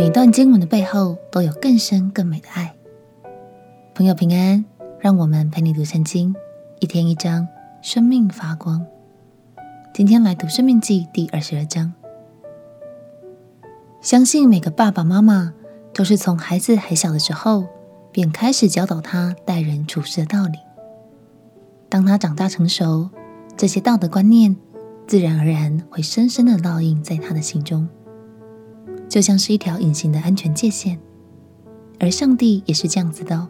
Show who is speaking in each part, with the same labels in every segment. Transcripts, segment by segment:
Speaker 1: 每段经文的背后都有更深更美的爱。朋友平安，让我们陪你读圣经，一天一章，生命发光。今天来读《生命记》第二十二章。相信每个爸爸妈妈都是从孩子还小的时候，便开始教导他待人处事的道理。当他长大成熟，这些道德观念自然而然会深深的烙印在他的心中。就像是一条隐形的安全界限，而上帝也是这样子的。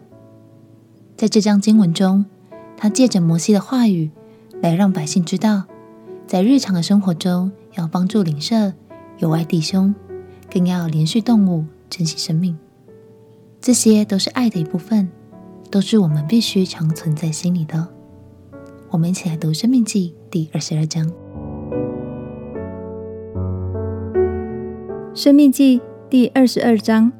Speaker 1: 在这章经文中，他借着摩西的话语来让百姓知道，在日常的生活中要帮助邻舍、友爱弟兄，更要怜恤动物、珍惜生命。这些都是爱的一部分，都是我们必须常存在心里的。我们一起来读《生命记》第二十二章。
Speaker 2: 生命记第二十二章：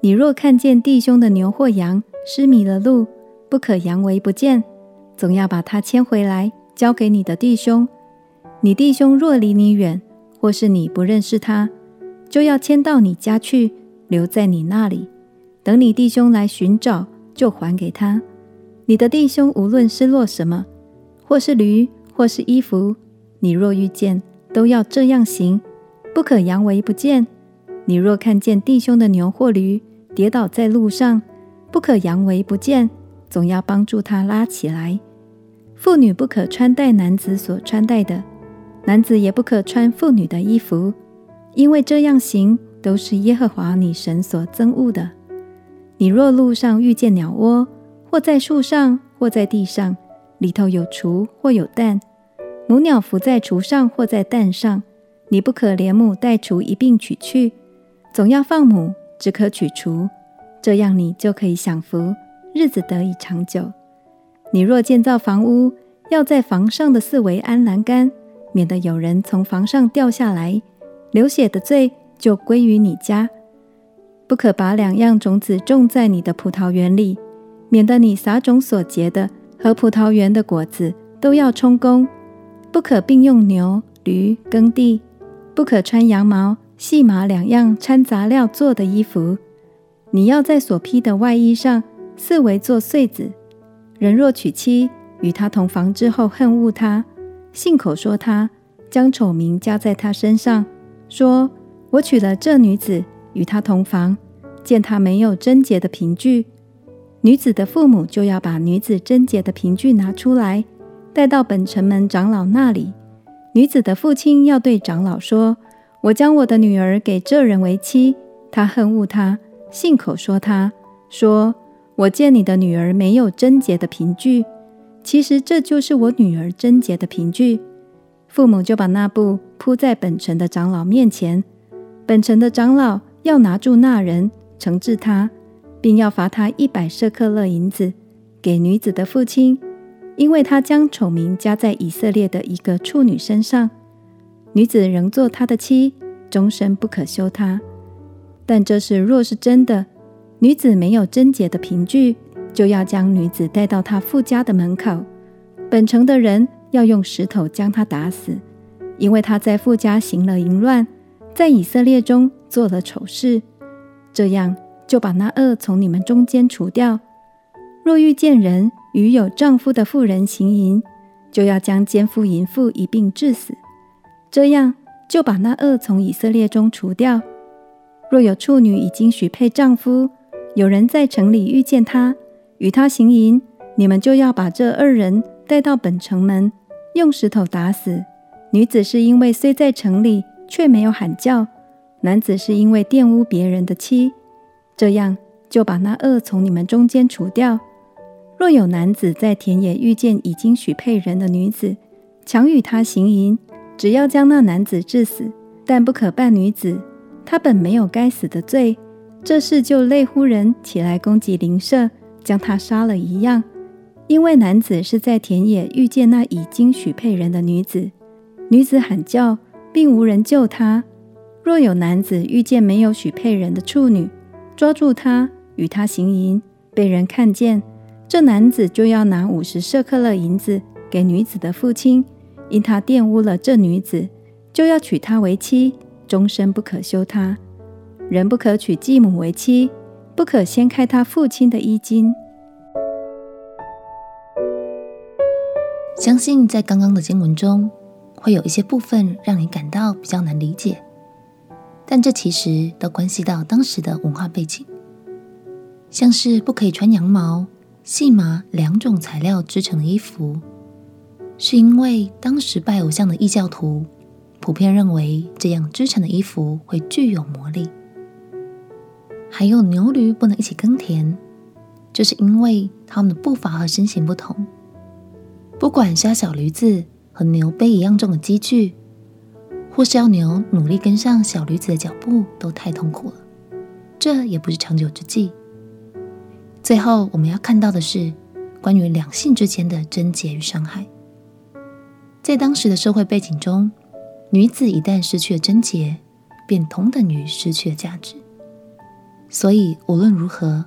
Speaker 2: 你若看见弟兄的牛或羊失迷了路，不可佯为不见，总要把它牵回来，交给你的弟兄。你弟兄若离你远，或是你不认识他，就要牵到你家去，留在你那里，等你弟兄来寻找，就还给他。你的弟兄无论失落什么，或是驴，或是衣服，你若遇见，都要这样行。不可扬为不见。你若看见弟兄的牛或驴跌倒在路上，不可扬为不见，总要帮助他拉起来。妇女不可穿戴男子所穿戴的，男子也不可穿妇女的衣服，因为这样行都是耶和华你神所憎恶的。你若路上遇见鸟窝，或在树上，或在地上，里头有雏或有蛋，母鸟伏在雏上或在蛋上。你不可连母带雏一并取去，总要放母，只可取雏，这样你就可以享福，日子得以长久。你若建造房屋，要在房上的四围安栏杆，免得有人从房上掉下来，流血的罪就归于你家。不可把两样种子种在你的葡萄园里，免得你撒种所结的和葡萄园的果子都要充公。不可并用牛驴耕地。不可穿羊毛、细麻两样掺杂料做的衣服。你要在所披的外衣上四围做穗子。人若娶妻，与他同房之后恨恶他，信口说他，将丑名加在他身上，说：“我娶了这女子，与他同房，见他没有贞洁的凭据。”女子的父母就要把女子贞洁的凭据拿出来，带到本城门长老那里。女子的父亲要对长老说：“我将我的女儿给这人为妻，他恨恶她，信口说她，说我见你的女儿没有贞洁的凭据，其实这就是我女儿贞洁的凭据。”父母就把那布铺在本城的长老面前，本城的长老要拿住那人，惩治他，并要罚他一百舍客勒银子，给女子的父亲。因为他将丑名加在以色列的一个处女身上，女子仍做他的妻，终身不可休他。但这事若是真的，女子没有贞洁的凭据，就要将女子带到他父家的门口，本城的人要用石头将她打死，因为她在父家行了淫乱，在以色列中做了丑事。这样就把那恶从你们中间除掉。若遇见人，与有丈夫的妇人行淫，就要将奸夫淫妇一并治死，这样就把那恶从以色列中除掉。若有处女已经许配丈夫，有人在城里遇见她，与她行淫，你们就要把这二人带到本城门，用石头打死。女子是因为虽在城里，却没有喊叫；男子是因为玷污别人的妻，这样就把那恶从你们中间除掉。若有男子在田野遇见已经许配人的女子，强与她行淫，只要将那男子治死，但不可办女子，他本没有该死的罪。这事就类乎人起来攻击邻舍，将他杀了一样。因为男子是在田野遇见那已经许配人的女子，女子喊叫，并无人救她。若有男子遇见没有许配人的处女，抓住她与她行淫，被人看见。这男子就要拿五十舍客勒银子给女子的父亲，因他玷污了这女子，就要娶她为妻，终身不可休她。人不可娶继母为妻，不可掀开他父亲的衣襟。
Speaker 1: 相信在刚刚的经文中，会有一些部分让你感到比较难理解，但这其实都关系到当时的文化背景，像是不可以穿羊毛、细麻两种材料织成的衣服，是因为当时拜偶像的异教徒普遍认为这样织成的衣服会具有魔力。还有牛驴不能一起耕田，就是因为他们的步伐和身形不同。不管是要小驴子和牛背一样重的机具，或是要牛努力跟上小驴子的脚步，都太痛苦了。这也不是长久之计。最后，我们要看到的是关于两性之间的贞洁与伤害。在当时的社会背景中，女子一旦失去了贞洁，便同等于失去了价值。所以，无论如何，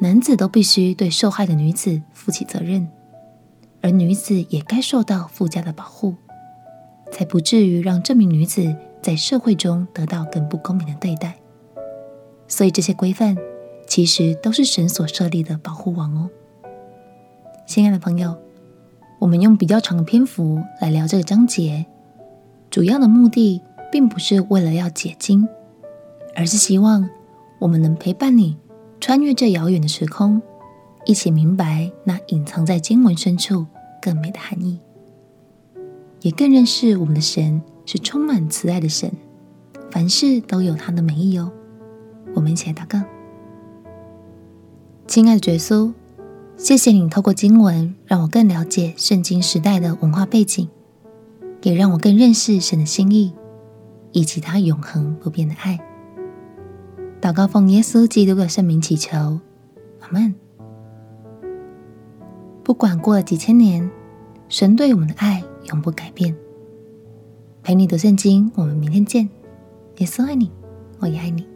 Speaker 1: 男子都必须对受害的女子负起责任，而女子也该受到附加的保护，才不至于让这名女子在社会中得到更不公平的对待。所以，这些规范其实都是神所设立的保护网哦。亲爱的朋友，我们用比较长的篇幅来聊这个章节，主要的目的并不是为了要解经，而是希望。我们能陪伴你穿越这遥远的时空，一起明白那隐藏在经文深处更美的含义，也更认识我们的神是充满慈爱的神，凡事都有他的美意哦。我们一起来祷告：亲爱的耶稣，谢谢你透过经文让我更了解圣经时代的文化背景，也让我更认识神的心意以及他永恒不变的爱。祷告奉耶稣基督的圣名祈求，阿门。不管过了几千年，神对我们的爱永不改变。陪你读圣经，我们明天见。耶稣爱你，我也爱你。